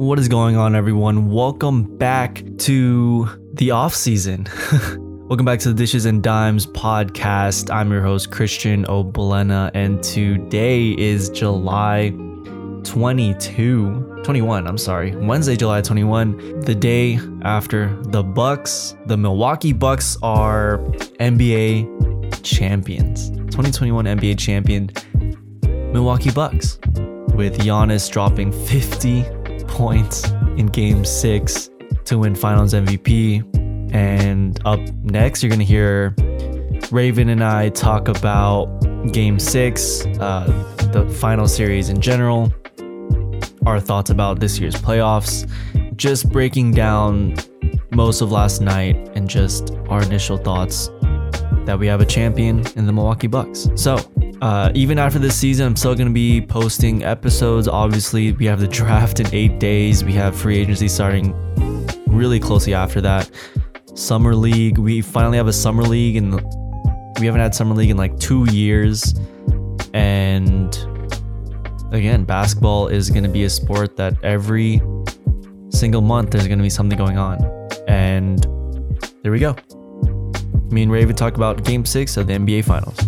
What is going on, everyone? Welcome back to the off season. Welcome back to the Dishes and Dimes podcast. I'm your host, Christian Oblena, and today is July 22, 21, I'm sorry, Wednesday, July 21, the day after the Bucks, the Milwaukee Bucks are NBA champions. 2021 NBA champion, Milwaukee Bucks, with Giannis dropping 50 points in game six to win finals MVP. And up next, you're going to hear Raeven and I talk about game six, uh, the final series in general, our thoughts about this year's playoffs, just breaking down most of last night, and just our initial thoughts that we have a champion in the Milwaukee Bucks. So, uh, even after this season, I'm still going to be posting episodes. Obviously, we have the draft in eight days. We have free agency starting really closely after that. Summer league. We finally have a summer league, and we haven't had summer league in like two years. And again, basketball is going to be a sport that every single month there's going to be something going on. And there we go. Me and Raeven talk about game six of the NBA Finals.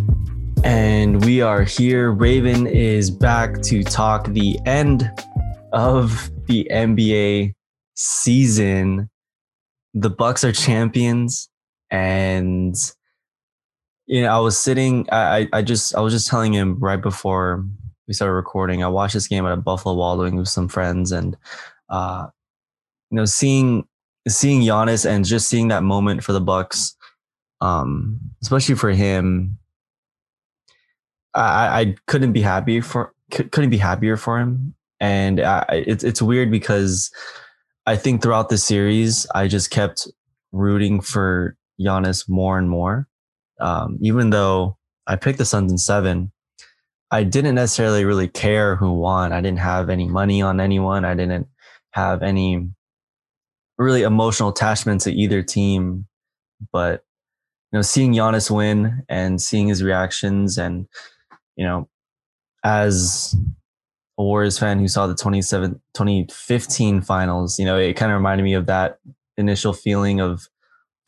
And we are here. Raeven is back to talk the end of the NBA season. The Bucks are champions, and you know, I was sitting. I I just I was just telling him right before we started recording. I watched this game at a Buffalo Wild with some friends, and uh, you know, seeing seeing Giannis and just seeing that moment for the Bucks, um, especially for him, I, I couldn't be happy for couldn't be happier for him. And I, it's it's weird because I think throughout the series I just kept rooting for Giannis more and more. Um, even though I picked the Suns in seven, I didn't necessarily really care who won. I didn't have any money on anyone. I didn't have any really emotional attachment to either team. But you know, seeing Giannis win and seeing his reactions and you know, as a Warriors fan who saw the 27, 2015 finals, you know, it kind of reminded me of that initial feeling of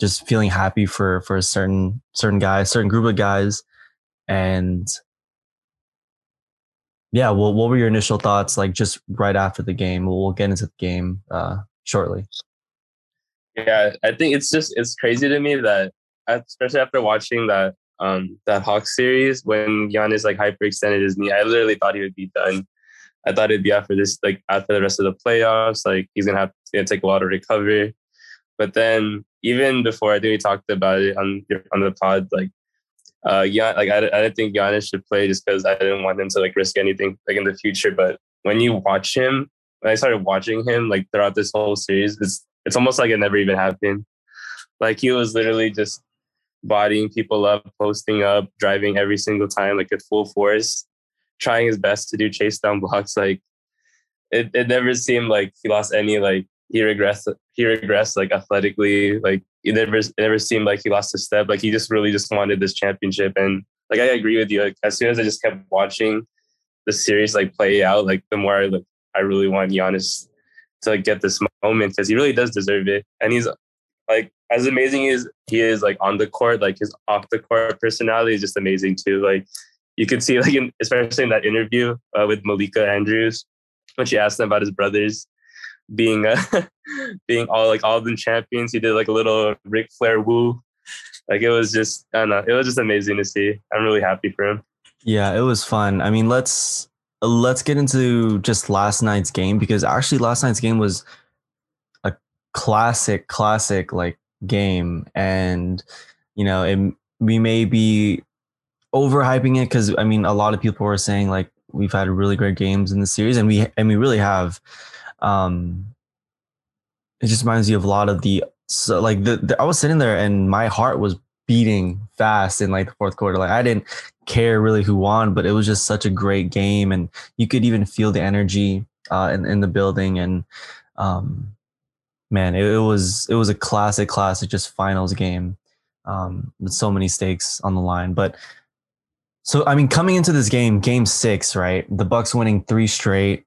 just feeling happy for for a certain certain guy, certain group of guys, and yeah. Well, what were your initial thoughts like just right after the game? We'll, we'll get into the game uh, shortly. Yeah, I think it's just it's crazy to me that especially after watching that um, that Hawks series when Giannis like hyperextended his knee. I literally thought he would be done. I thought it'd be after this, like after the rest of the playoffs, like he's gonna have to take a while to recover. But then even before I think we talked about it on on the pod, like uh yeah, like I, I didn't think Giannis should play just because I didn't want him to like risk anything like in the future. But when you watch him, when I started watching him like throughout this whole series, it's it's almost like it never even happened. Like he was literally just bodying people up, posting up, driving every single time, like at full force, trying his best to do chase down blocks. Like it, it never seemed like he lost any like he regressed he regressed like athletically. Like it never it never seemed like he lost a step. Like he just really just wanted this championship. And like I agree with you. Like as soon as I just kept watching the series like play out, like the more I like I really want Giannis to like, get this moment because he really does deserve it. And he's like as amazing as he is like on the court, like his off the court personality is just amazing too. Like you could see like in, especially in that interview uh, with Malika Andrews when she asked him about his brothers being uh, being all like all of them champions. He did like a little Ric Flair woo. Like it was just I don't know. It was just amazing to see. I'm really happy for him. Yeah, it was fun. I mean, let's let's get into just last night's game because actually last night's game was classic, classic like game. And you know it, we may be overhyping it because i mean a lot of people are saying like we've had really great games in the series and we and we really have. Um it just reminds you of a lot of the so like the, the i was sitting there and my heart was beating fast in like the fourth quarter. Like i didn't care really who won but it was just such a great game and you could even feel the energy uh in, in the building. And um man, it, it, was it was a classic, classic, just finals game um, with so many stakes on the line. But so I mean, coming into this game, game six, right? The Bucks winning three straight.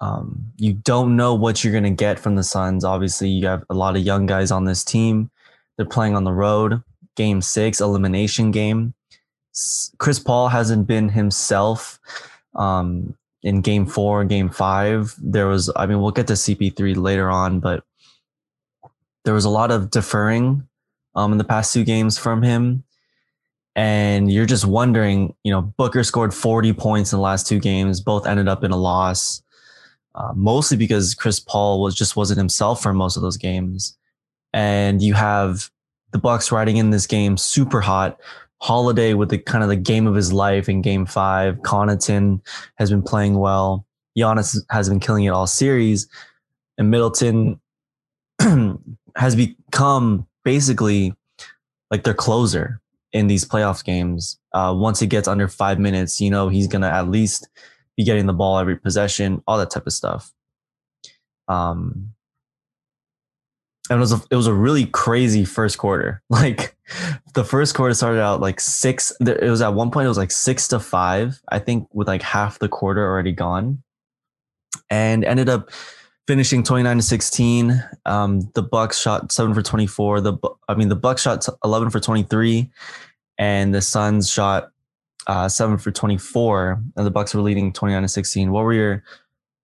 Um, you don't know what you're to get from the Suns. Obviously, you have a lot of young guys on this team. They're playing on the road. Game six, elimination game. Chris Paul hasn't been himself um, in game four, game five. There was, I mean, we'll get to CP3 later on, but there was a lot of deferring um, in the past two games from him. And you're just wondering, you know, Booker scored 40 points in the last two games, both ended up in a loss, uh, mostly because Chris Paul was just wasn't himself for most of those games. And you have the Bucks riding in this game super hot. Holiday with the kind of the game of his life in game five. Connaughton has been playing well. Giannis has been killing it all series. And Middleton has become basically like their closer in these playoff games. Uh, once it gets under five minutes, you know, he's going to at least be getting the ball every possession, all that type of stuff. Um, and it was a, it was a really crazy first quarter. Like the first quarter started out like six. It was at one point it was like six to five. I think with like half the quarter already gone, and ended up finishing twenty nine to sixteen. Um, the Bucks shot seven for twenty four. The I mean the Bucks shot eleven for twenty three, and the Suns shot uh, seven for twenty four. And the Bucks were leading twenty nine to sixteen. What were your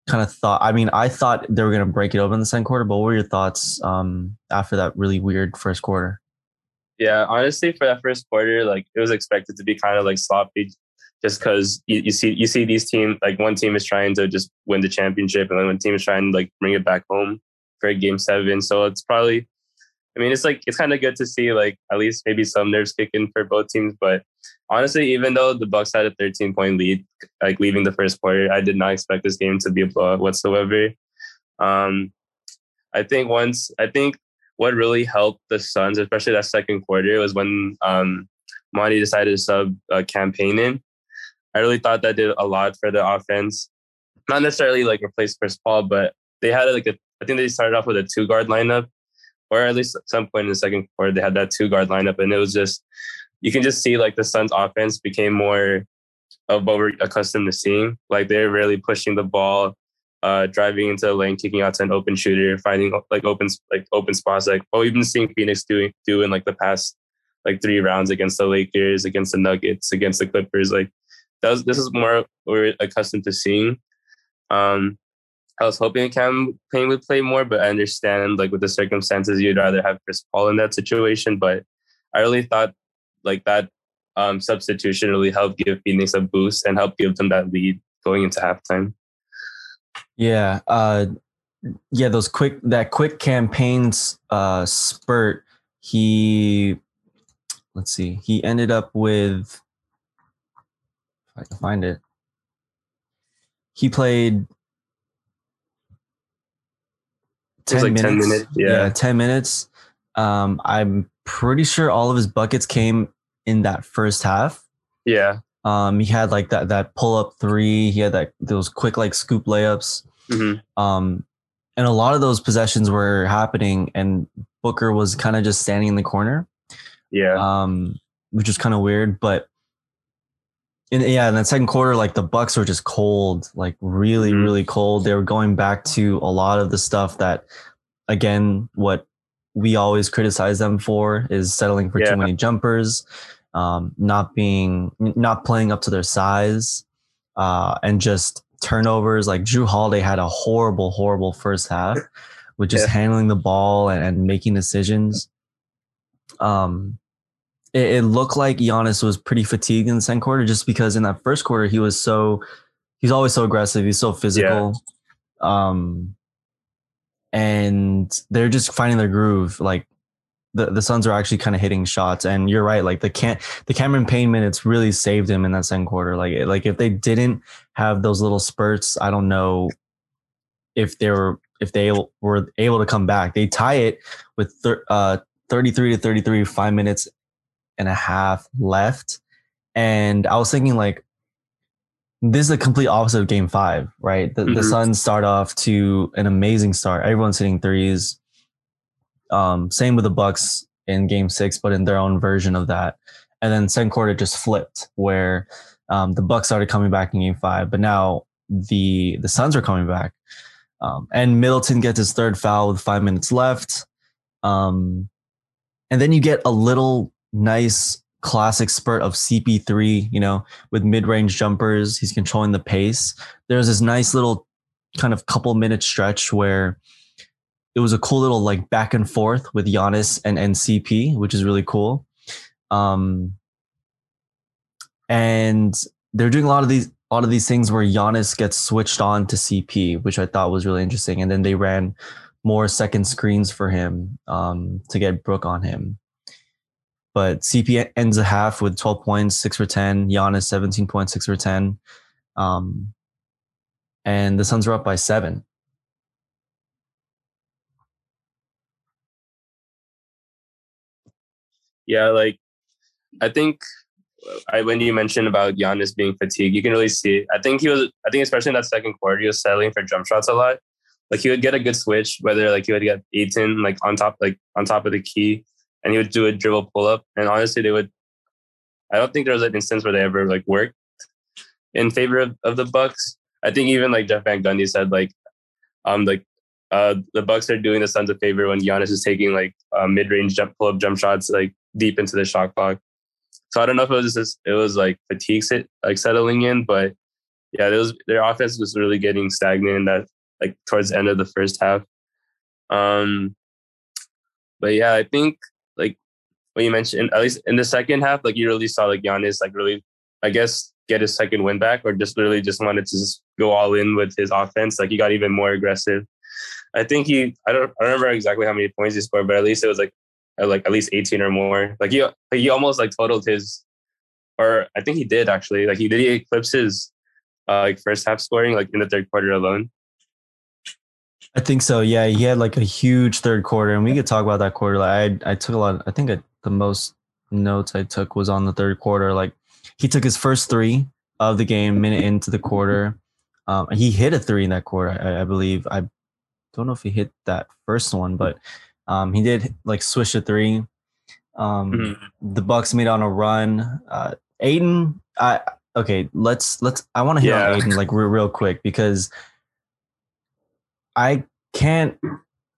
kind of thought? I mean, I thought they were going to break it open in the second quarter, but what were your thoughts um, after that really weird first quarter? Yeah, honestly, for that first quarter, like it was expected to be kind of like sloppy, just because you, you see you see these teams like one team is trying to just win the championship, and then one team is trying to like bring it back home for game seven. So it's probably I mean, it's like it's kind of good to see like at least maybe some nerves kicking for both teams. But honestly, even though the Bucks had a 13 point lead, like leaving the first quarter, I did not expect this game to be a blowout whatsoever. Um, I think once I think what really helped the Suns, especially that second quarter, was when um, Monty decided to sub uh, Cam Payne in. I really thought that did a lot for the offense. Not necessarily like replace Chris Paul, but they had like a. I think they started off with a two guard lineup or at least at some point in the second quarter, they had that two guard lineup, and it was just you can just see like the Suns' offense became more of what we're accustomed to seeing. Like they're really pushing the ball, uh, driving into the lane, kicking out to an open shooter, finding like open like open spots. Like what we've been seeing Phoenix doing do in like the past like three rounds against the Lakers, against the Nuggets, against the Clippers. Like that was this is more we're accustomed to seeing. Um, I was hoping Cam Payne would play more, but I understand like with the circumstances, you'd rather have Chris Paul in that situation. But I really thought like that um, substitution really helped give Phoenix a boost and help give them that lead going into halftime. Yeah, uh, yeah, those quick that quick Cam Payne's uh, spurt. He let's see, he ended up with. If I can find it, he played 10 like minutes. 10 minutes. Yeah. yeah 10 minutes. Um, I'm pretty sure all of his buckets came in that first half. Yeah. Um, he had like that that pull up three. He had that those quick like scoop layups. Mm-hmm. Um, and a lot of those possessions were happening, and Booker was kind of just standing in the corner. Yeah. Um, which was kind of weird, but in, yeah, in that second quarter, like the Bucks were just cold, like really, mm-hmm. really cold. They were going back to a lot of the stuff that, again, what we always criticize them for is settling for yeah. too many jumpers, um, not being, not playing up to their size, uh, and just turnovers. Like Jrue Holiday had a horrible, horrible first half with just yeah. handling the ball and, and making decisions. Um, it, it, looked like Giannis was pretty fatigued in the second quarter just because in that first quarter he was so he's always so aggressive, he's so physical. Yeah. Um and they're just finding their groove. Like the, the Suns are actually kind of hitting shots. And you're right, like the can the Cameron Payne minutes really saved him in that second quarter. Like like if they didn't have those little spurts, I don't know if they were if they were able to come back. They tie it with thir- uh 33 to 33, five minutes and a half left. And I was thinking like this is a complete opposite of game five, right? The, mm-hmm. the Suns start off to an amazing start. Everyone's hitting threes. Um, same with the Bucks in game six, but in their own version of that. And then second quarter just flipped where um, the Bucks started coming back in game five, but now the the Suns are coming back. Um, and Middleton gets his third foul with five minutes left. Um, and then you get a little nice classic spurt of CP3, you know, with mid range jumpers. He's controlling the pace. There's this nice little kind of couple minute stretch where it was a cool little like back and forth with Giannis and, and CP, which is really cool. Um, and they're doing a lot of these a lot of these things where Giannis gets switched on to CP, which I thought was really interesting. And then they ran more second screens for him um, to get Brook on him. But CP ends a half with 12 points, six for 10. Giannis 17 points, six for 10. Um, and the Suns are up by seven. Yeah, like I think I, when you mentioned about Giannis being fatigued, you can really see. I think he was. I think especially in that second quarter, he was settling for jump shots a lot. Like he would get a good switch, whether like he would get Ayton like on top, like on top of the key, and he would do a dribble pull up. And honestly, they would. I don't think there was an instance where they ever like worked in favor of, of the Bucks. I think even like Jeff Van Gundy said like, um, like uh, the Bucks are doing the Suns a favor when Giannis is taking like uh, mid range jump pull up jump shots like deep into the shot clock. So I don't know if it was just it was like fatigue sit, like settling in, but yeah, it was their offense was really getting stagnant in that like towards the end of the first half. Um, but yeah, I think what you mentioned, at least in the second half, like you really saw like Giannis like really, I guess, get his second win back, or just really just wanted to just go all in with his offense. Like he got even more aggressive. I think he, I don't, I don't remember exactly how many points he scored, but at least it was like like at least 18 or more. Like he he almost like totaled his, or I think he did actually. Like he did he eclipse his uh, like first half scoring like in the third quarter alone. I think so. Yeah, he had like a huge third quarter, and we could talk about that quarter. Like I I took a lot. I think I, the most notes I took was on the third quarter. Like he took his first three of the game minute into the quarter. Um, he hit a three in that quarter, I, I believe. I don't know if he hit that first one, but um, he did like swish a three. Um, mm-hmm. The Bucks made on a run. Uh, Ayton, I okay. Let's let's. I want to hit yeah. on Ayton like real, real quick because I can't.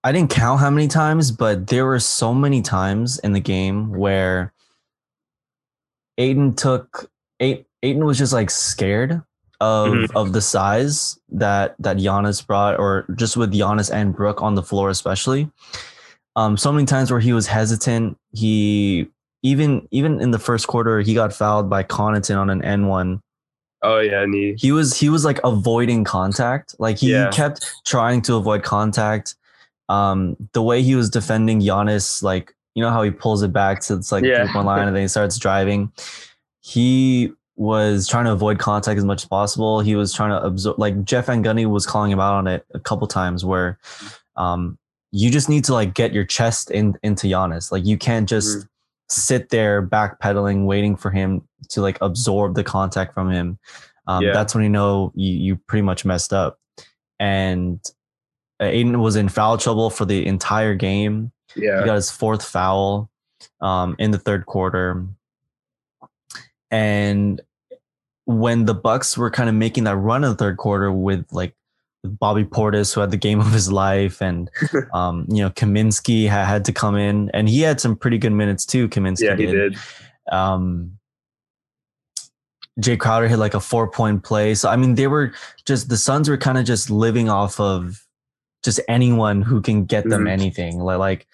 I didn't count how many times, but there were so many times in the game where Ayton took Ayton was just like scared of mm-hmm. of the size that that Giannis brought, or just with Giannis and Brook on the floor, especially um, so many times where he was hesitant. He even even in the first quarter, he got fouled by Connaughton on an N one. Oh yeah, and he, he was he was like avoiding contact. Like he yeah. kept trying to avoid contact. Um, the way he was defending Giannis, like you know how he pulls it back to it's like yeah. point line and then he starts driving. He was trying to avoid contact as much as possible. He was trying to absorb. Like Jeff Van Gundy was calling him out on it a couple times where um, you just need to like get your chest in into Giannis. Like you can't just mm-hmm. sit there backpedaling, waiting for him to like absorb the contact from him. Um, yeah. That's when you know you you pretty much messed up. And Ayton was in foul trouble for the entire game. Yeah, he got his fourth foul um, in the third quarter. And when the Bucks were kind of making that run in the third quarter with like Bobby Portis, who had the game of his life, and um, you know Kaminsky had, had to come in, and he had some pretty good minutes too. Kaminsky, yeah, he did. did. Um, Jae Crowder hit like a four point play. So I mean, they were just the Suns were kind of just living off of just anyone who can get them mm-hmm. anything. Like like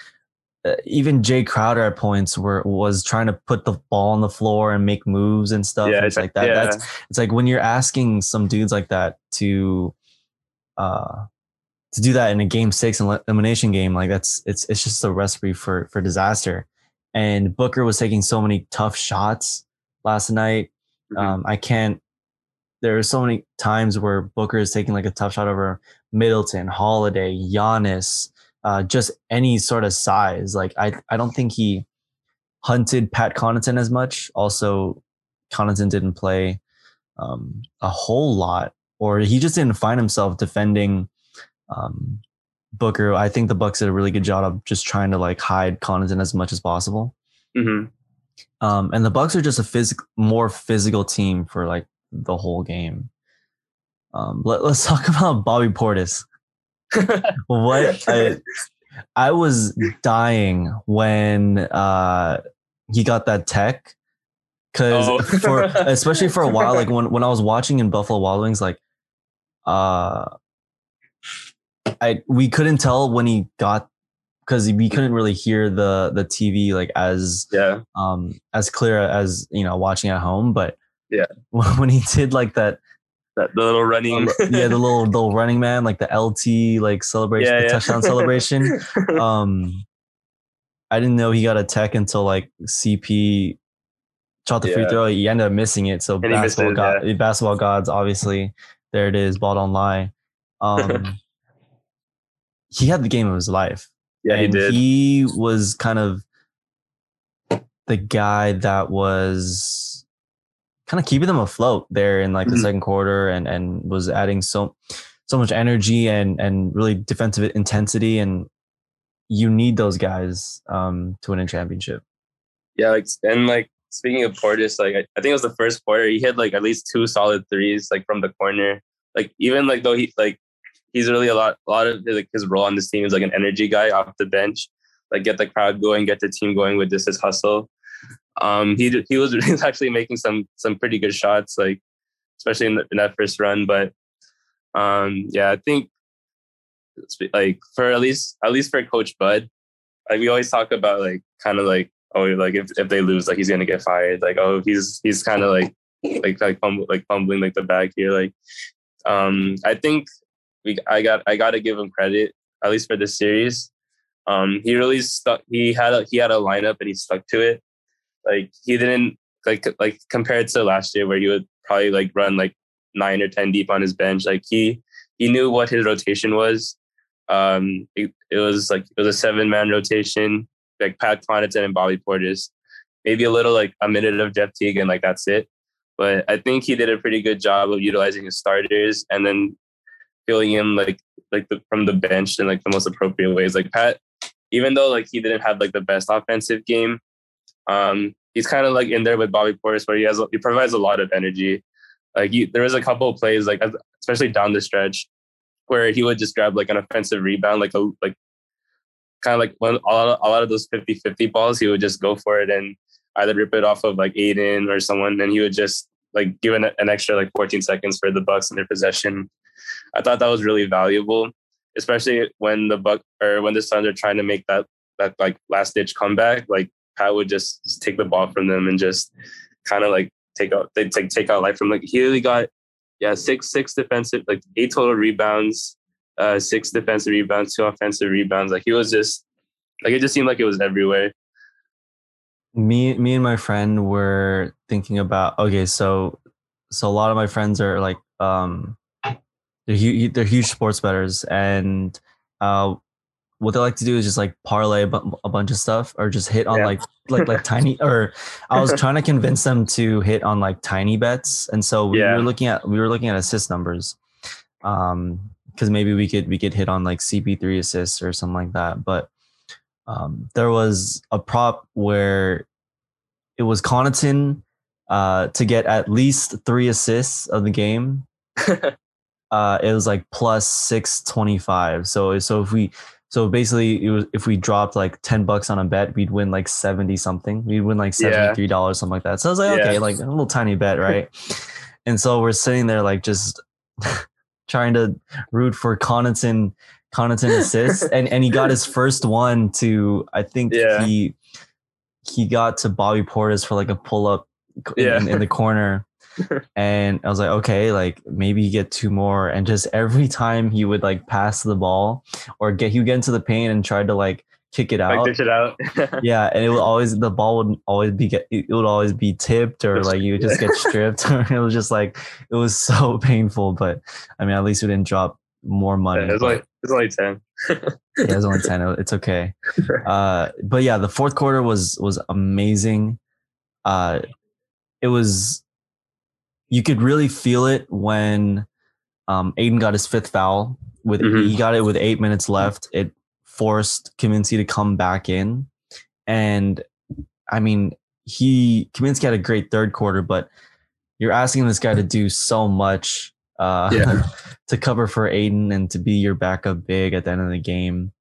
uh, even Jae Crowder at points were was trying to put the ball on the floor and make moves and stuff. Yeah, it's like that. Yeah. That's it's like when you're asking some dudes like that to uh, to do that in a game six elimination game, like that's it's it's just a recipe for for disaster. And Booker was taking so many tough shots last night. Mm-hmm. Um, I can't. There are so many times where Booker is taking like a tough shot over Middleton, Holiday, Giannis, uh, just any sort of size. Like I, I don't think he hunted Pat Connaughton as much. Also, Connaughton didn't play um, a whole lot or he just didn't find himself defending um, Booker. I think the Bucks did a really good job of just trying to like hide Connaughton as much as possible. Mm-hmm. Um, and the Bucks are just a physical, more physical team for like the whole game. Um, let, us talk about Bobby Portis. what I, I was dying when uh he got that tech because Oh. for especially for a while like when, when i was watching in buffalo wild wings like uh i we couldn't tell when he got because we couldn't really hear the the tv like as yeah, um as clear as you know watching at home but Yeah. when he did like that that the little running. yeah the little little running man like the lt like celebration Yeah, the yeah. touchdown celebration um I didn't know he got a tech until like CP shot the free throw. He ended up missing it. So basketball it, god, basketball gods, obviously, there it is. Ball don't lie. Um, he had the game of his life. yeah, he did. He was kind of the guy that was kind of keeping them afloat there in like the Mhm. second quarter and and was adding so so much energy and and really defensive intensity and you need those guys um to win a championship. Yeah, like and like speaking of Portis, like I, I think it was the first quarter he hit like at least two solid threes like from the corner. Like even like though he like he's really a lot a lot of like his role on this team is like an energy guy off the bench, like get the crowd going, get the team going with this his hustle. Um, he he was actually making some some pretty good shots, like especially in, the, in that first run. But um, yeah, I think like for at least at least for Coach Bud, like we always talk about like kind of like oh like if, if they lose like he's gonna get fired like oh he's he's kind of like like like like fumbling like the bag here like um I think we I got I got to give him credit at least for this series um he really stuck he had a he had a lineup and he stuck to it like he didn't like like compared to last year where he would probably like run like nine or ten deep on his bench like he he knew what his rotation was um it, it was like it was a seven man rotation like Pat Connaughton and Bobby Portis. Maybe a little like a minute of Jeff Teague and like that's it. But I think he did a pretty good job of utilizing his starters and then filling in like like the, from the bench in like the most appropriate ways. Like Pat, even though like he didn't have like the best offensive game, um, he's kind of like in there with Bobby Portis where he has he provides a lot of energy. Like you, there was a couple of plays like especially down the stretch where he would just grab like an offensive rebound, like a like kind of like when a lot, of, a lot of those 50-50 balls, he would just go for it and either rip it off of like Ayton or someone, and he would just like give an, an extra like 14 seconds for the Bucks in their possession. I thought that was really valuable, especially when the Buck or when the Suns are trying to make that that like last ditch comeback. Like Pat would just, just take the ball from them and just kind of like take out they take take out life from like he really got yeah six six defensive like eight total rebounds uh, six defensive rebounds, two offensive rebounds. Like he was just like it just seemed like it was everywhere. Me me and my friend were thinking about okay, so so a lot of my friends are like um they're huge, they're huge sports bettors and uh what they like to do is just like parlay a, bunch of stuff or just hit on Yeah. like like like tiny or I was trying to convince them to hit on like tiny bets and so we Yeah. were looking at we were looking at assist numbers um because maybe we could we could hit on like CP3 assists or something like that but um there was a prop where it was Connaughton uh to get at least 3 assists of the game uh, it was like plus six twenty five. So so if we so basically it was if we dropped like ten bucks on a bet, we'd win like seventy something. We'd win like seventy three dollars, something like that. So I was like, Yeah. okay, like a little tiny bet, right? and so we're sitting there like just trying to root for Connaughton Connaughton assists, and and he got his first one to I think Yeah. he he got to Bobby Portis for like a pull up in, Yeah. in, in the corner. and I was like, okay, like maybe you get two more. And just every time he would like pass the ball or get he would get into the paint and try to like kick it like out. dish it out. Yeah, and it would always the ball would always be get it would always be tipped or like you would just get stripped. or it was just like it was so painful. But I mean, at least we didn't drop more money. it's only it's only ten. yeah, it was only 10 it's okay uh but yeah the fourth quarter was was amazing uh it was you could really feel it when um Ayton got his fifth foul with Mhm. he got it with eight minutes left it forced Kaminsky to come back in and i mean he Kaminsky had a great third quarter but you're asking this guy to do so much uh, Yeah. to cover for Ayton and to be your backup big at the end of the game.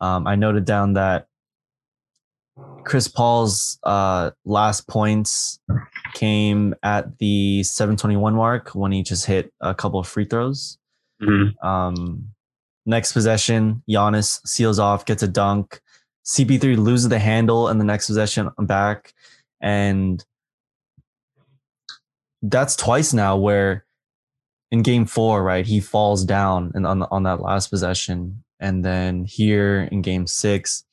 Um, I noted down that Chris Paul's uh, last points came at the 721 mark when he just hit a couple of free throws. Mhm. Um, next possession, Giannis seals off, gets a dunk. CP3 loses the handle in the next possession back. And that's twice now where in game four, right, he falls down and on, on that last possession. And then here in game six,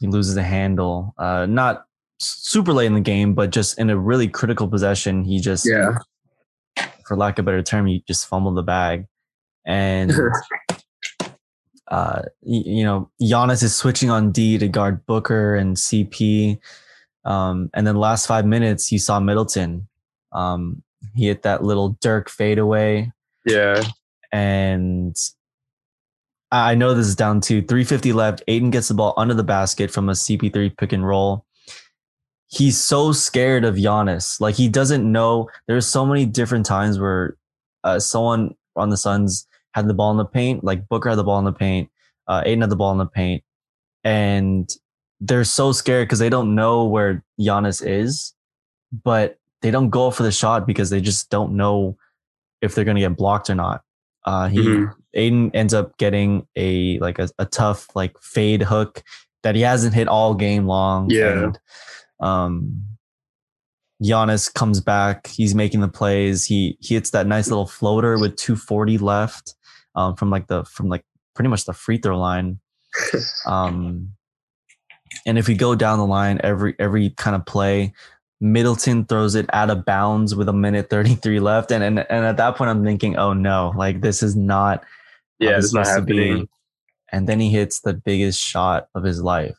he loses the handle. Uh, not super late in the game, but just in a really critical possession, he just Yeah. for lack of a better term, he just fumbled the bag. And uh, you know, Giannis is switching on D to guard Booker and CP. Um, and then last five minutes, you saw Middleton. Um, he hit that little Dirk fadeaway, Yeah. and I know this is down to 350 left. Ayton gets the ball under the basket from a CP3 pick and roll. He's so scared of Giannis. Like he doesn't know. There's so many different times where uh, someone on the Suns had the ball in the paint, like Booker had the ball in the paint, uh, Ayton had the ball in the paint, and they're so scared because they don't know where Giannis is, but they don't go for the shot because they just don't know if they're going to get blocked or not. Uh, he Mhm. Ayton ends up getting a like a, a tough like fade hook that he hasn't hit all game long. Yeah. And, um, Giannis comes back. He's making the plays. He he hits that nice little floater with 240 left um, from like the from like pretty much the free throw line. Um, and if we go down the line, every every kind of play, Middleton throws it out of bounds with a minute 33 left, and and and at that point, I'm thinking, oh no, like this is not Yeah, this it's not be. happening. And then he hits the biggest shot of his life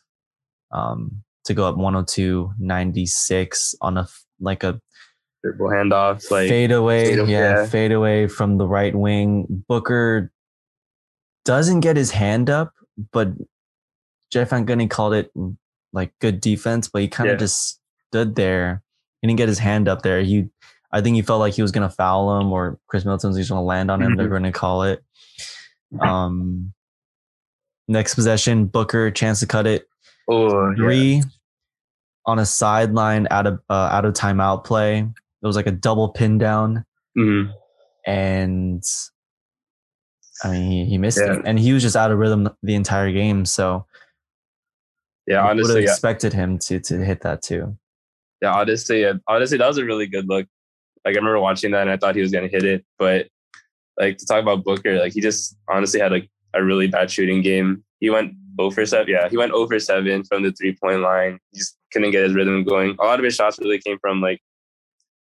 um, to go up 102 96 on a like a Triple handoff. Like fade away, fade- yeah, yeah. fade away from the right wing. Booker doesn't get his hand up, but Jeff Van called it like good defense, but he kind of Yeah. just stood there. He didn't get his hand up there. He, I think he felt like he was gonna foul him or Khris Middleton was gonna land on him. They're Mhm. gonna call it. Um, next possession, Booker chance to cut it oh yeah. three on a sideline out of uh, out of timeout play. It was like a double pin down, Mhm. and I mean he, he missed Yeah. it, and he was just out of rhythm the entire game. So Yeah, would have honestly, yeah. expected him to to hit that too. yeah, honestly, honestly, that was a really good look. Like I remember watching that and I thought he was gonna hit it, but like to talk about Booker, like he just honestly had like a really bad shooting game. He went 0 for seven. Yeah, he went 0 for seven from the three point line. He just couldn't get his rhythm going. A lot of his shots really came from like,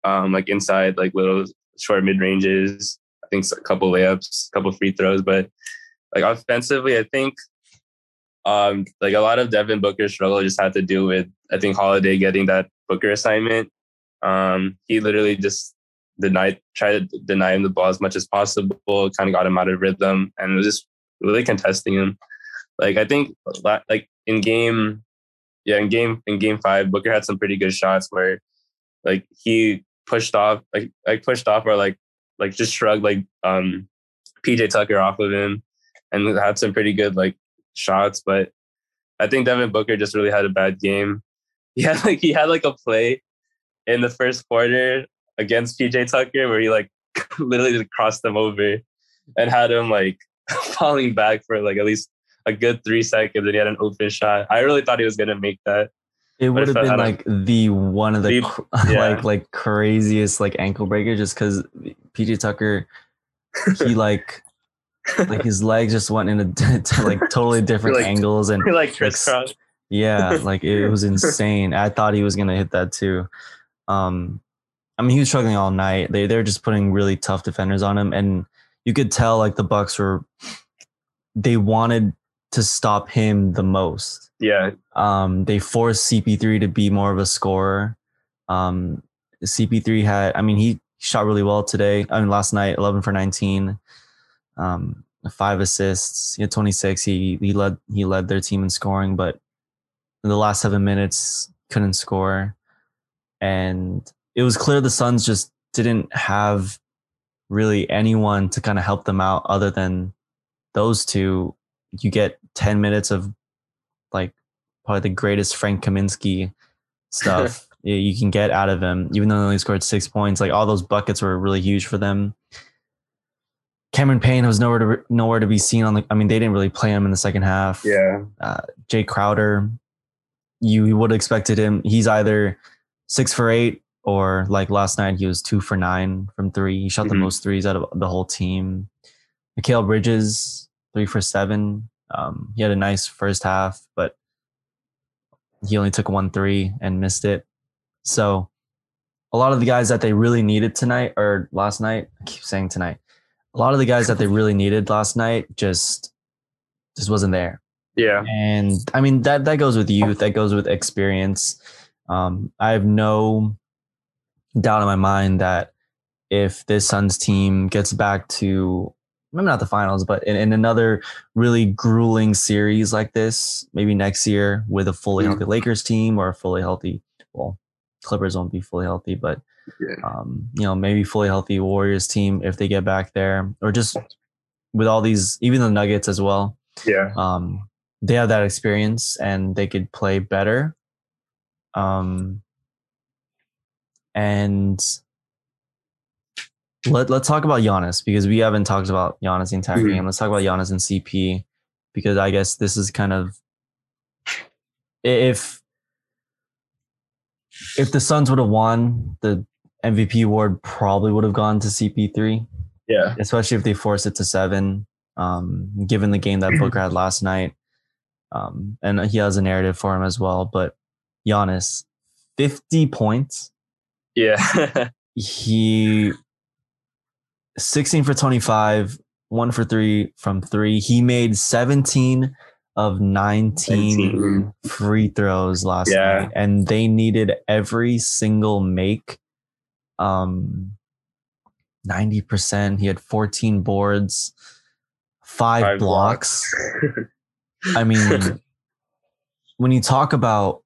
um, like inside, like little short mid ranges. I think a couple layups, a couple free throws, but like offensively, I think um, like a lot of Devin Booker's struggle just had to do with I think Holiday getting that Booker assignment. Um, he literally just denied, tried to deny him the ball as much as possible. Kind of got him out of rhythm, and was just really contesting him. Like I think, like in game, yeah, in game in game five, Booker had some pretty good shots where, like he pushed off, like like pushed off or like like just shrugged like um PJ Tucker off of him, and had some pretty good like shots. But I think Devin Booker just really had a bad game. He had like he had like a play in the first quarter against PJ Tucker where he like literally just crossed them over and had him like falling back for like at least a good three seconds and he had an open shot. I really thought he was gonna make that. It would have been like the one of the The- cr- yeah. like like craziest like ankle breaker just because PJ Tucker he like like his legs just went into to like totally different Like- angles and like crisscross. yeah like it was insane i thought he was gonna hit that too um i mean he was struggling all night they they're just putting really tough defenders on him and you could tell like the bucks were they wanted to stop him the most. Yeah. um they forced cp3 to be more of a scorer. Um cp3 had i mean he shot really well today i mean last night 11 for 19 um five assists he had 26 he he led he led their team in scoring but in the last seven minutes couldn't score. And it was clear the suns just didn't have really anyone to kind of help them out other than those two, you get 10 minutes of like probably the greatest Frank Kaminsky stuff you can get out of him, even though they only scored six points. Like all those buckets were really huge for them. Cameron Payne was nowhere to nowhere to be seen on the. I mean, they didn't really play him in the second half. Yeah. Uh, Jae Crowder, you would have expected him. He's either six for eight or like last night he was two for nine from three. He shot mm-hmm. the most threes out of the whole team. Mikal Bridges three for seven. Um, he had a nice first half, but he only took one three and missed it. So a lot of the guys that they really needed tonight or last night, I keep saying tonight, a lot of the guys that they really needed last night just just wasn't there. Yeah. And I mean that that goes with youth, that goes with experience. Um, I have no doubt in my mind that if this Suns team gets back to maybe not the finals, but in, in another really grueling series like this, maybe next year with a fully healthy Lakers team or a fully healthy, well, Clippers won't be fully healthy, but yeah. um, you know, maybe fully healthy Warriors team if they get back there, or just with all these, even the Nuggets as well. Yeah. Um, they have that experience and they could play better. Um, and let, let's talk about Giannis because we haven't talked about Giannis the entire mm-hmm. game. Let's talk about Giannis and CP because I guess this is kind of if if the Suns would have won, the MVP award probably would have gone to CP3. Yeah. Especially if they forced it to seven, um, given the game that Booker had last night. Um, and he has a narrative for him as well. But Giannis, 50 points. Yeah. he 16 for 25, one for three from three. He made 17 of 19, 19. free throws last yeah. night and they needed every single make um 90% he had 14 boards five, five blocks, blocks. i mean when you talk about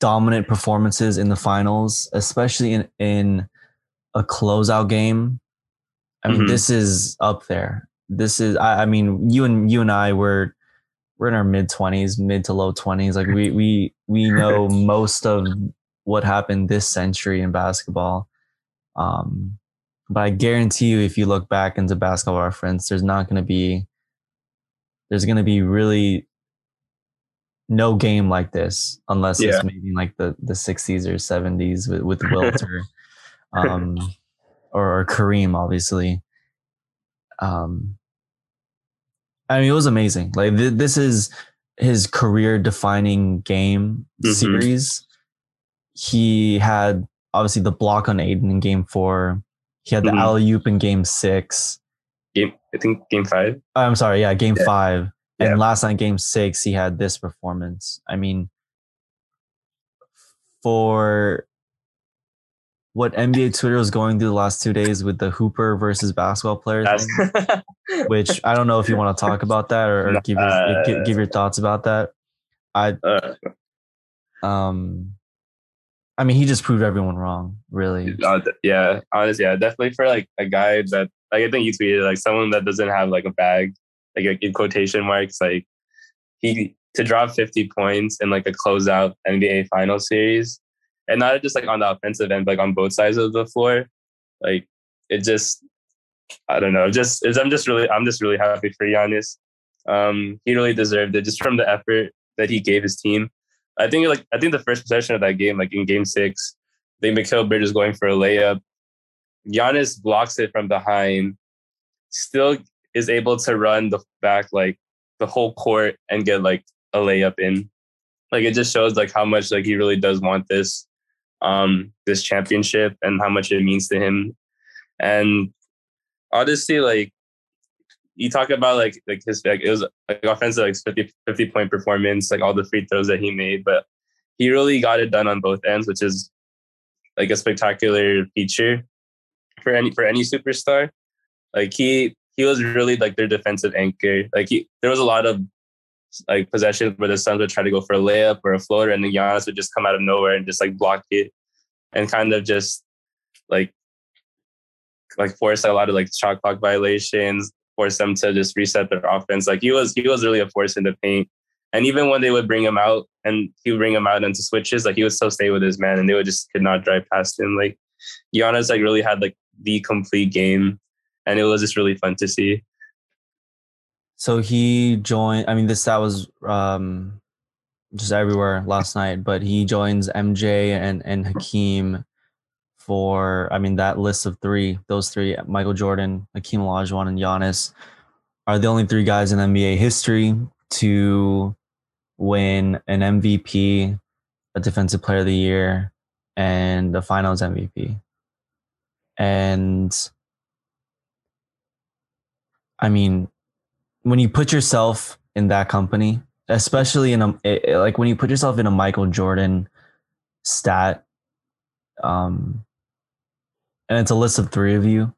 dominant performances in the finals especially in in a closeout game i mean mm-hmm. this is up there this is I, I mean you and you and i were we're in our mid 20s mid to low 20s like we we we know most of what happened this century in basketball um but i guarantee you if you look back into basketball reference there's not going to be there's going to be really no game like this unless yeah. it's maybe like the the 60s or 70s with with Wilter. um or, or Kareem obviously um I mean, it was amazing. Like th- this is his career defining game mm-hmm. series. He had obviously the block on Ayton in game four. He had the mm-hmm. alley oop in game six. Game, I think game five. I'm sorry. Yeah. Game yeah. five. Yeah. And last night, game six, he had this performance. I mean, for what NBA Twitter was going through the last two days with the Hooper versus basketball players, thing, which I don't know if you want to talk about that or, or give, your, uh, give, give your thoughts about that. I, uh, um, I mean, he just proved everyone wrong, really. Uh, yeah, honestly, yeah, definitely for like a guy that like I think you tweeted like someone that doesn't have like a bag, like in quotation marks, like he to drop 50 points in like a closeout NBA final series and not just like on the offensive end, but like on both sides of the floor. Like it just, I don't know, just I'm just really I'm just really happy for Giannis. Um, he really deserved it just from the effort that he gave his team. I think like I think the first possession of that game, like in Game Six, I think Mikal Bridge is going for a layup. Giannis blocks it from behind, still is able to run the back like the whole court and get like a layup in. Like it just shows like how much like he really does want this um, this championship and how much it means to him. And honestly, like you talk about like like his like it was like offensive like 50, 50 point performance, like all the free throws that he made, but he really got it done on both ends, which is like a spectacular feature for any for any superstar. Like he he was really like their defensive anchor. Like he there was a lot of like possessions where the Suns would try to go for a layup or a floater, and then Giannis would just come out of nowhere and just like block it, and kind of just like like force a lot of like shot clock violations, force them to just reset their offense. Like he was he was really a force in the paint. And even when they would bring him out and he would bring him out into switches, like he would still stay with his man and they would just could not drive past him. Like Giannis like really had like the complete game. And it was just really fun to see. So he joined I mean this that was um just everywhere last night, but he joins MJ and, and Hakeem for I mean that list of three, those three, Michael Jordan, Hakeem Olajuwon, and Giannis are the only three guys in NBA history to win an MVP, a Defensive Player of the Year, and the Finals MVP. And I mean, when you put yourself in that company, especially in a like when you put yourself in a Michael Jordan stat, um, and it's a list of three of you.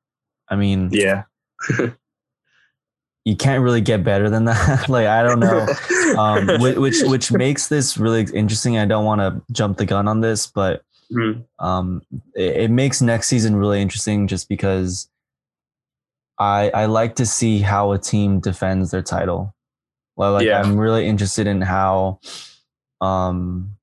I mean, yeah. you can't really get better than that. like I don't know, um, which which makes this really interesting. I don't want to jump the gun on this, but mm-hmm. um, it, it, makes next season really interesting just because I I like to see how a team defends their title. Well, like yeah. I'm really interested in how, um,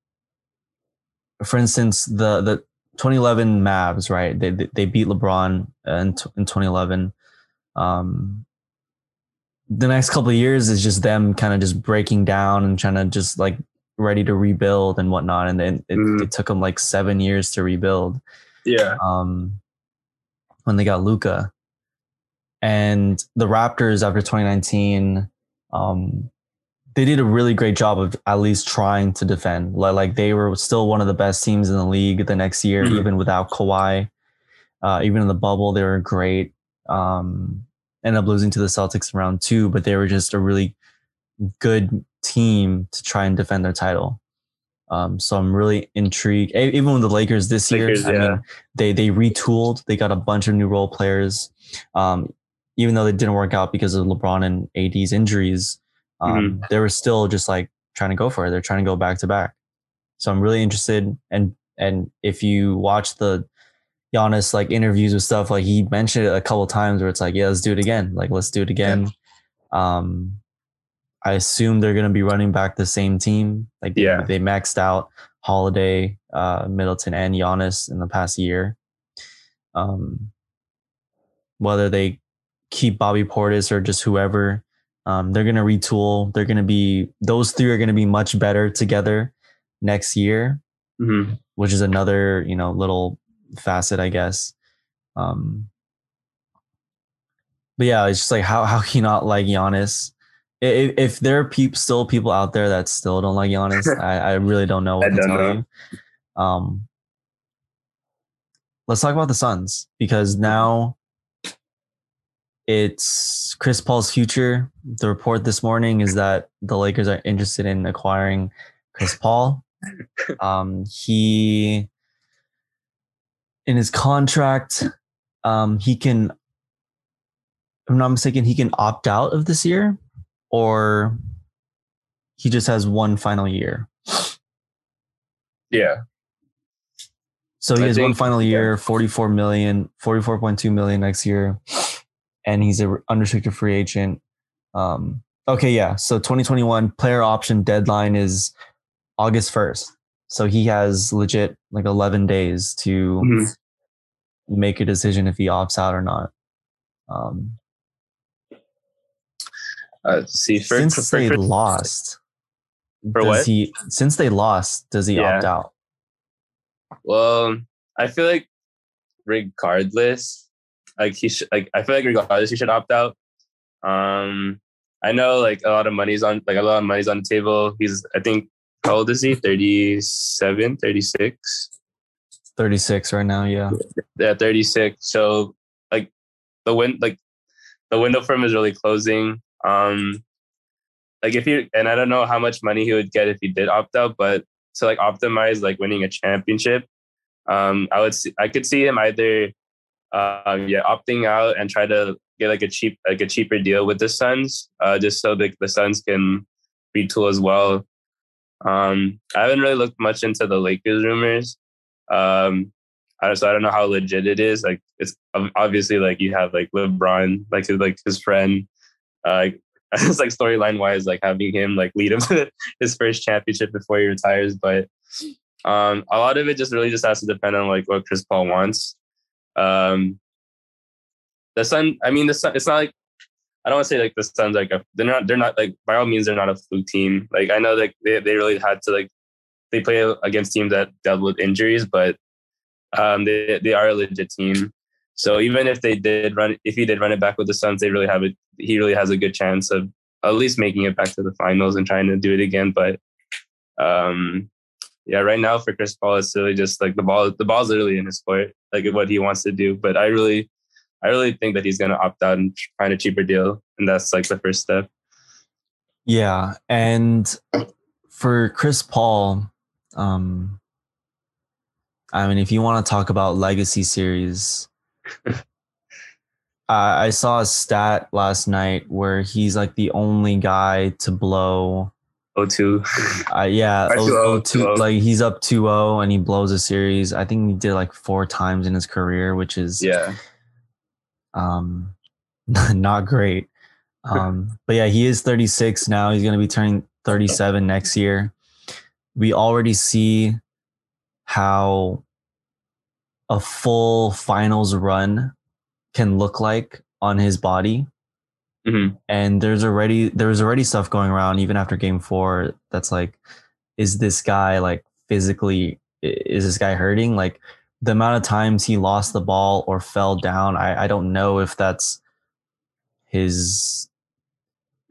for instance, the the 2011 Mavs, right? They they beat LeBron in in 2011. Um, the next couple of years is just them kind of just breaking down and trying to just like ready to rebuild and whatnot. And then it, mm. it took them like seven years to rebuild. Yeah. Um, when they got Luka, and the Raptors after 2019, um, they did a really great job of at least trying to defend. Like they were still one of the best teams in the league the next year, mm-hmm. even without Kawhi. Uh, even in the bubble, they were great. Um, ended up losing to the Celtics in round two, but they were just a really good team to try and defend their title. Um, so I'm really intrigued. Even with the Lakers this Lakers, year, yeah. I mean, they they retooled. They got a bunch of new role players. Um, even though they didn't work out because of LeBron and AD's injuries, um, mm-hmm. they were still just like trying to go for it. They're trying to go back to back. So I'm really interested. And and if you watch the Giannis like interviews with stuff, like he mentioned it a couple times where it's like, yeah, let's do it again. Like let's do it again. Yeah. Um, I assume they're gonna be running back the same team. Like yeah, they, they maxed out Holiday, uh, Middleton, and Giannis in the past year. Um, whether they keep Bobby Portis or just whoever, um, they're gonna retool. They're gonna be those three are gonna be much better together next year, mm-hmm. which is another you know little facet, I guess. Um, but yeah, it's just like how how can you not like Giannis? If, if there are peop, still people out there that still don't like Giannis, I, I really don't know what to tell know. you. Um, let's talk about the Suns because now it's Chris Paul's future. The report this morning is that the Lakers are interested in acquiring Chris Paul. Um, he in his contract, um, he can, if I'm not mistaken, he can opt out of this year or he just has one final year. Yeah. So he I has think, one final year, yeah. 44 million, 44.2 million next year, and he's a unrestricted free agent. Um, okay, yeah. So 2021 player option deadline is August 1st. So he has legit like 11 days to mm-hmm. make a decision if he opts out or not. Um, uh, see, for, since for, they for, lost, for what? He, since they lost, does he yeah. opt out? Well, I feel like regardless, like he should, like I feel like regardless, he should opt out. Um, I know like a lot of money's on, like a lot of money's on the table. He's, I think, how old is he? 37, 36? 36 right now, yeah. Yeah, 36. So like the win like the window for him is really closing. Um like if you and I don't know how much money he would get if he did opt out, but to like optimize like winning a championship, um I would see I could see him either um yeah, opting out and try to get like a cheap like a cheaper deal with the Suns, uh just so the, the Suns can retool as well. Um, I haven't really looked much into the Lakers rumors. Um, I so I don't know how legit it is. Like it's obviously like you have like LeBron, like his, like his friend, uh, it's like storyline wise, like having him like lead him to his first championship before he retires. But um, a lot of it just really just has to depend on like what Chris Paul wants. Um, the Sun, I mean, the Sun, it's not like I don't want to say like the Suns like a, they're not they're not like by all means they're not a fluke team. Like I know like they they really had to like they play against teams that dealt with injuries, but um, they they are a legit team. So even if they did run, if he did run it back with the Suns, they really have it. He really has a good chance of at least making it back to the finals and trying to do it again. But um, yeah, right now for Chris Paul, it's really just like the ball. The ball's literally in his court, like what he wants to do. But I really, I really think that he's going to opt out and find a cheaper deal, and that's like the first step. Yeah, and for Chris Paul, um, I mean, if you want to talk about legacy series, I saw a stat last night where he's like the only guy to blow. 02. Uh, yeah, 0, 02, like he's up 2-0 and he blows a series. I think he did like four times in his career, which is yeah, um, not great. Um, but yeah, he is 36 now. He's going to be turning 37 next year. We already see how a full finals run can look like on his body. Mm-hmm. And there's already there's already stuff going around even after game four that's like, is this guy like physically is this guy hurting? Like the amount of times he lost the ball or fell down, I, I don't know if that's his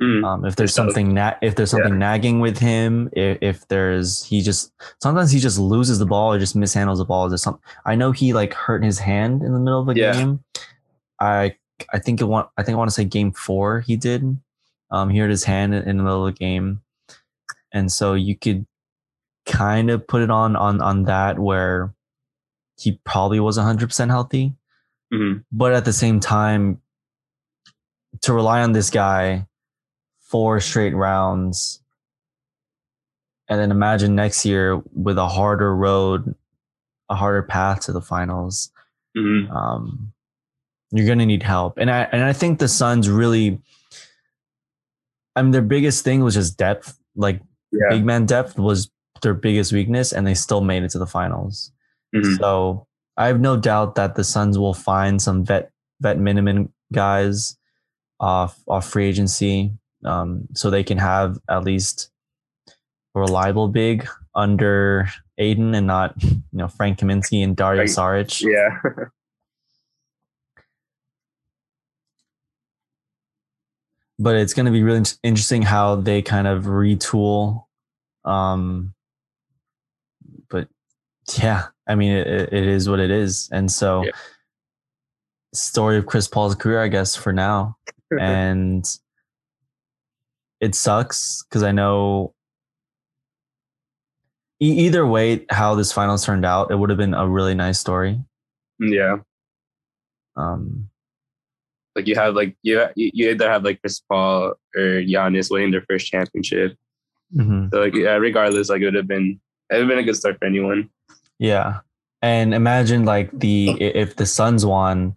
Mm. Um, if there's something na- if there's something yeah. nagging with him, if, if, there's he just sometimes he just loses the ball or just mishandles the ball. There's some I know he like hurt his hand in the middle of the yeah. game. I I think it want I think I want to say game four he did. Um, he hurt his hand in, the middle of the game, and so you could kind of put it on on on that where he probably was 100% healthy. Mm-hmm. But at the same time, to rely on this guy four straight rounds. And then imagine next year with a harder road, a harder path to the finals. Mm-hmm. Um, you're gonna need help, and I and I think the Suns really. I mean, their biggest thing was just depth. Like yeah. big man depth was their biggest weakness, and they still made it to the finals. Mm-hmm. So I have no doubt that the Suns will find some vet vet minimum guys off off free agency um, so they can have at least a reliable big under Ayton and not you know Frank Kaminsky and Dario Saric. Yeah. but it's going to be really interesting how they kind of retool. Um, but yeah, I mean, it, it is what it is. And so, yeah. story of Chris Paul's career, I guess, for now. and it sucks because I know e- either way how this finals turned out, it would have been a really nice story. Yeah. Um, like you have like you you either have like Chris Paul or Giannis winning their first championship. Mm-hmm. So like yeah, regardless, like it would have been it would have been a good start for anyone. Yeah, and imagine like the if the Suns won,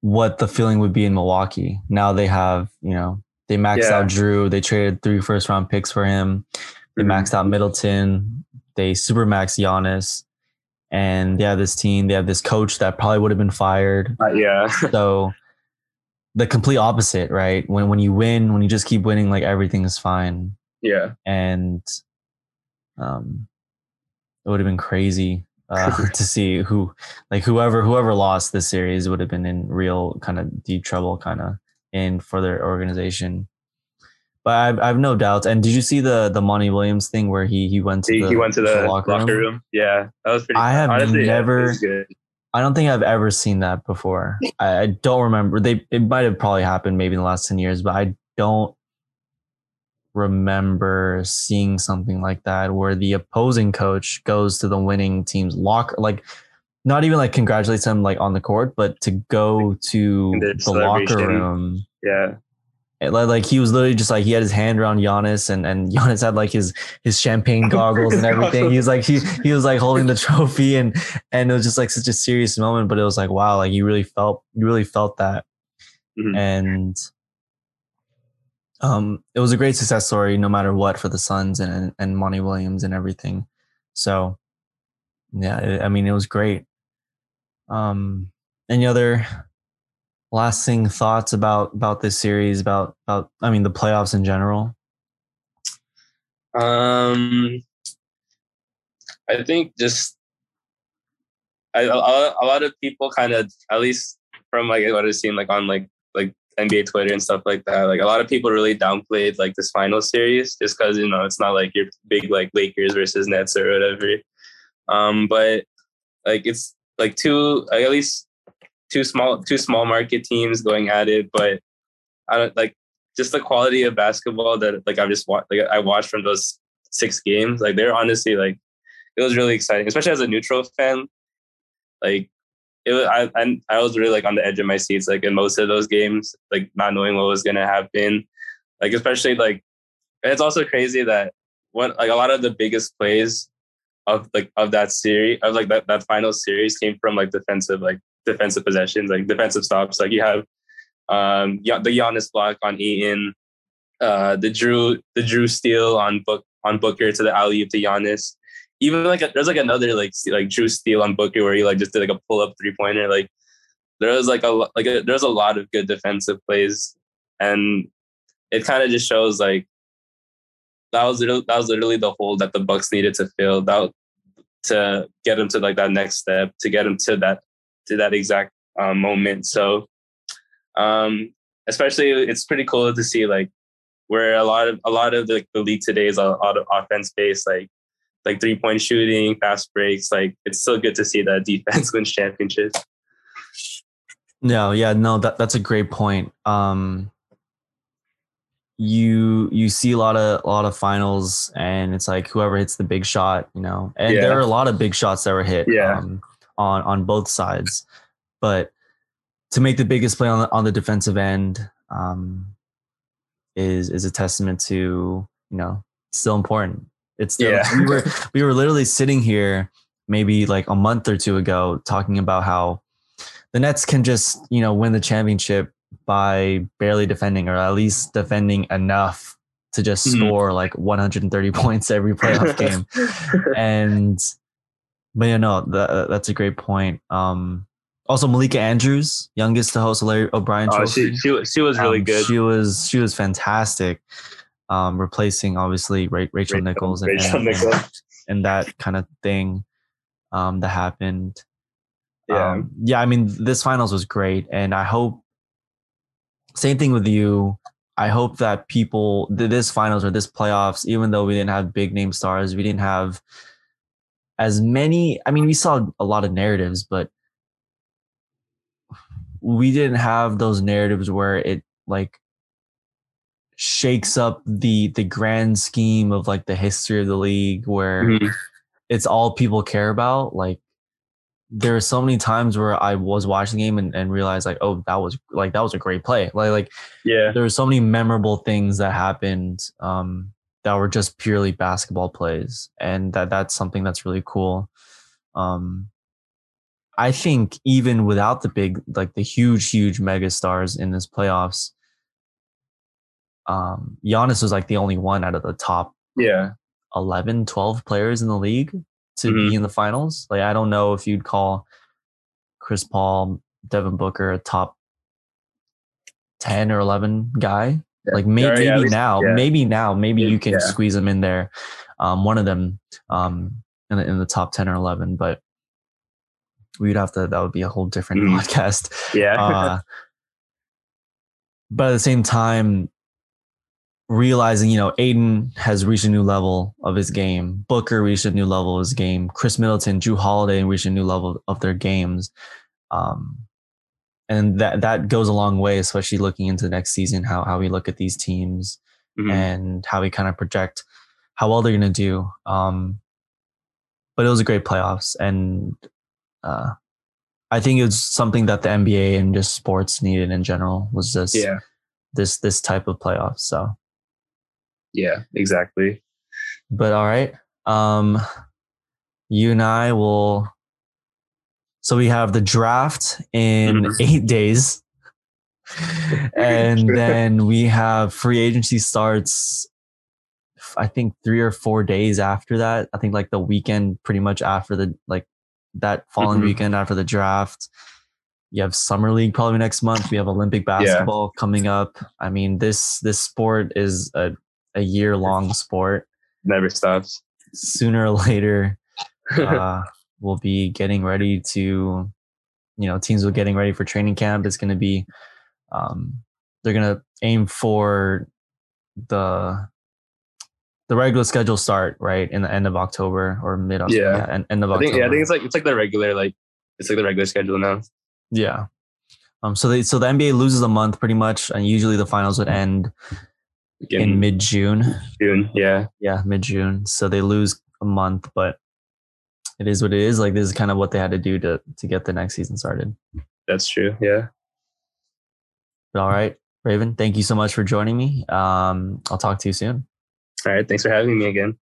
what the feeling would be in Milwaukee. Now they have you know they maxed yeah. out Jrue. They traded three first round picks for him. They mm-hmm. maxed out Middleton. They super maxed Giannis. And they have this team. They have this coach that probably would have been fired. Uh, yeah. so the complete opposite, right? When when you win, when you just keep winning, like everything is fine. Yeah. And um, it would have been crazy uh, to see who, like whoever whoever lost this series would have been in real kind of deep trouble, kind of in for their organization. But I've, I've no doubts. And did you see the the Monty Williams thing where he he went to he, the, he went to the, the locker, room? room? Yeah, that was pretty. I have Honestly, never. Yeah, I don't think I've ever seen that before. I, I don't remember. They it might have probably happened maybe in the last ten years, but I don't remember seeing something like that where the opposing coach goes to the winning team's locker like not even like congratulates them like on the court, but to go to the locker room. Yeah. Like, like he was literally just like he had his hand around Giannis and and Giannis had like his his champagne goggles and everything. He was like he he was like holding the trophy and and it was just like such a serious moment. But it was like wow, like you really felt you really felt that, mm-hmm. and um, it was a great success story no matter what for the Suns and and, and Monty Williams and everything. So yeah, it, I mean it was great. Um, any other lasting thoughts about about this series about about i mean the playoffs in general? Um i think just I, a, lot of people kind of at least from like what i've seen like on like like nba twitter and stuff like that like a lot of people really downplayed like this final series just because you know it's not like your big like lakers versus nets or whatever. Um but like it's like two like, at least two small two small market teams going at it, but I don't like just the quality of basketball that like I've just watched like I watched from those six games. Like they're honestly like it was really exciting, especially as a neutral fan. Like it was I I, I was really like on the edge of my seats like in most of those games, like not knowing what was gonna happen. Like especially like it's also crazy that what like a lot of the biggest plays of like of that series of like that, that final series came from like defensive like defensive possessions, like defensive stops. Like you have um, the Giannis block on Ayton, uh, the Jrue the Jrue steal on book on Booker to the alley to Giannis. Even like a, there's like another like like Jrue steal on Booker where he like just did like a pull up three pointer. Like there was like a like there's a lot of good defensive plays, and it kind of just shows like that was that was literally the hole that the Bucks needed to fill. That to get them to like that next step, to get them to that to that exact um, moment. So, um, especially it's pretty cool to see like where a lot of a lot of the, the league today is a lot of offense based, like like three point shooting, fast breaks. Like it's still good to see that defense wins championships. No, yeah, no, that that's a great point. Um, you you see a lot of a lot of finals, and it's like whoever hits the big shot, you know. And yeah. there are a lot of big shots that were hit. Yeah. Um, on on both sides. But to make the biggest play on the, on the defensive end um, is is a testament to you know still important. It's still, yeah. we were we were literally sitting here maybe like a month or two ago talking about how the Nets can just you know win the championship by barely defending or at least defending enough to just mm-hmm. score like 130 points every playoff game and but yeah, no, that, that's a great point. Um, also, Malika Andrews, youngest to host Larry O'Brien. Oh, she, she, she was really um, good. She was she was fantastic. Um, replacing obviously Rachel, Rachel Nichols and, Rachel and, Nichols. and, that kind of thing um, that happened. Yeah, um, yeah. I mean, this finals was great, and I hope. Same thing with you. I hope that people this finals or this playoffs, even though we didn't have big name stars, we didn't have as many i mean we saw a lot of narratives but we didn't have those narratives where it like shakes up the the grand scheme of like the history of the league where mm-hmm. it's all people care about like there are so many times where I was watching the game and, and realized like, oh, that was like that was a great play. Like like yeah, there were so many memorable things that happened. Um that were just purely basketball plays, and that that's something that's really cool. Um, I think even without the big, like the huge, huge mega stars in this playoffs, um, Giannis was like the only one out of the top yeah 11, 12 players in the league to mm-hmm. be in the finals. Like I don't know if you'd call Chris Paul, Devin Booker a top 10 or 11 guy. Like maybe, yeah, now, yeah. maybe now, maybe you can squeeze them in there, um, one of them um, in the, in the top ten or eleven. But we'd have to. That would be a whole different mm. podcast. Yeah. uh, but at the same time, realizing you know Ayton has reached a new level of his game. Booker reached a new level of his game. Khris Middleton, Jrue Holiday reached a new level of their games. Um, and that that goes a long way, especially looking into the next season, how how we look at these teams mm-hmm. and how we kind of project how well they're going to do. Um, but it was a great playoffs, and uh, I think it was something that the NBA and just sports needed in general was just yeah. this this type of playoffs. So Yeah, exactly. but all right. Um you and I will so we have the draft in Mhm. eight days. and then we have free agency starts I think three or four days after that. I think like the weekend pretty much after the like that following Mhm. weekend after the draft. You have summer league probably next month. We have Olympic basketball coming up. I mean, this this sport is a, a year long sport. Never stops. Sooner or later, uh, we'll be getting ready to, you know, teams will getting ready for training camp. It's going to be, um, they're going to aim for the the regular schedule start right in the end of October or mid October. Yeah. end, end of I October. think yeah, I think it's like it's like the regular like it's like the regular schedule now. Yeah. Um. So they so the NBA loses a month pretty much, and usually the finals would end Again, in mid June. June. Yeah. Yeah, mid June. So they lose a month, but it is what it is. Like this is kind of what they had to do to to get the next season started. That's true. Yeah. But all right, Raeven, thank you so much for joining me. Um, I'll talk to you soon. All right. Thanks for having me again.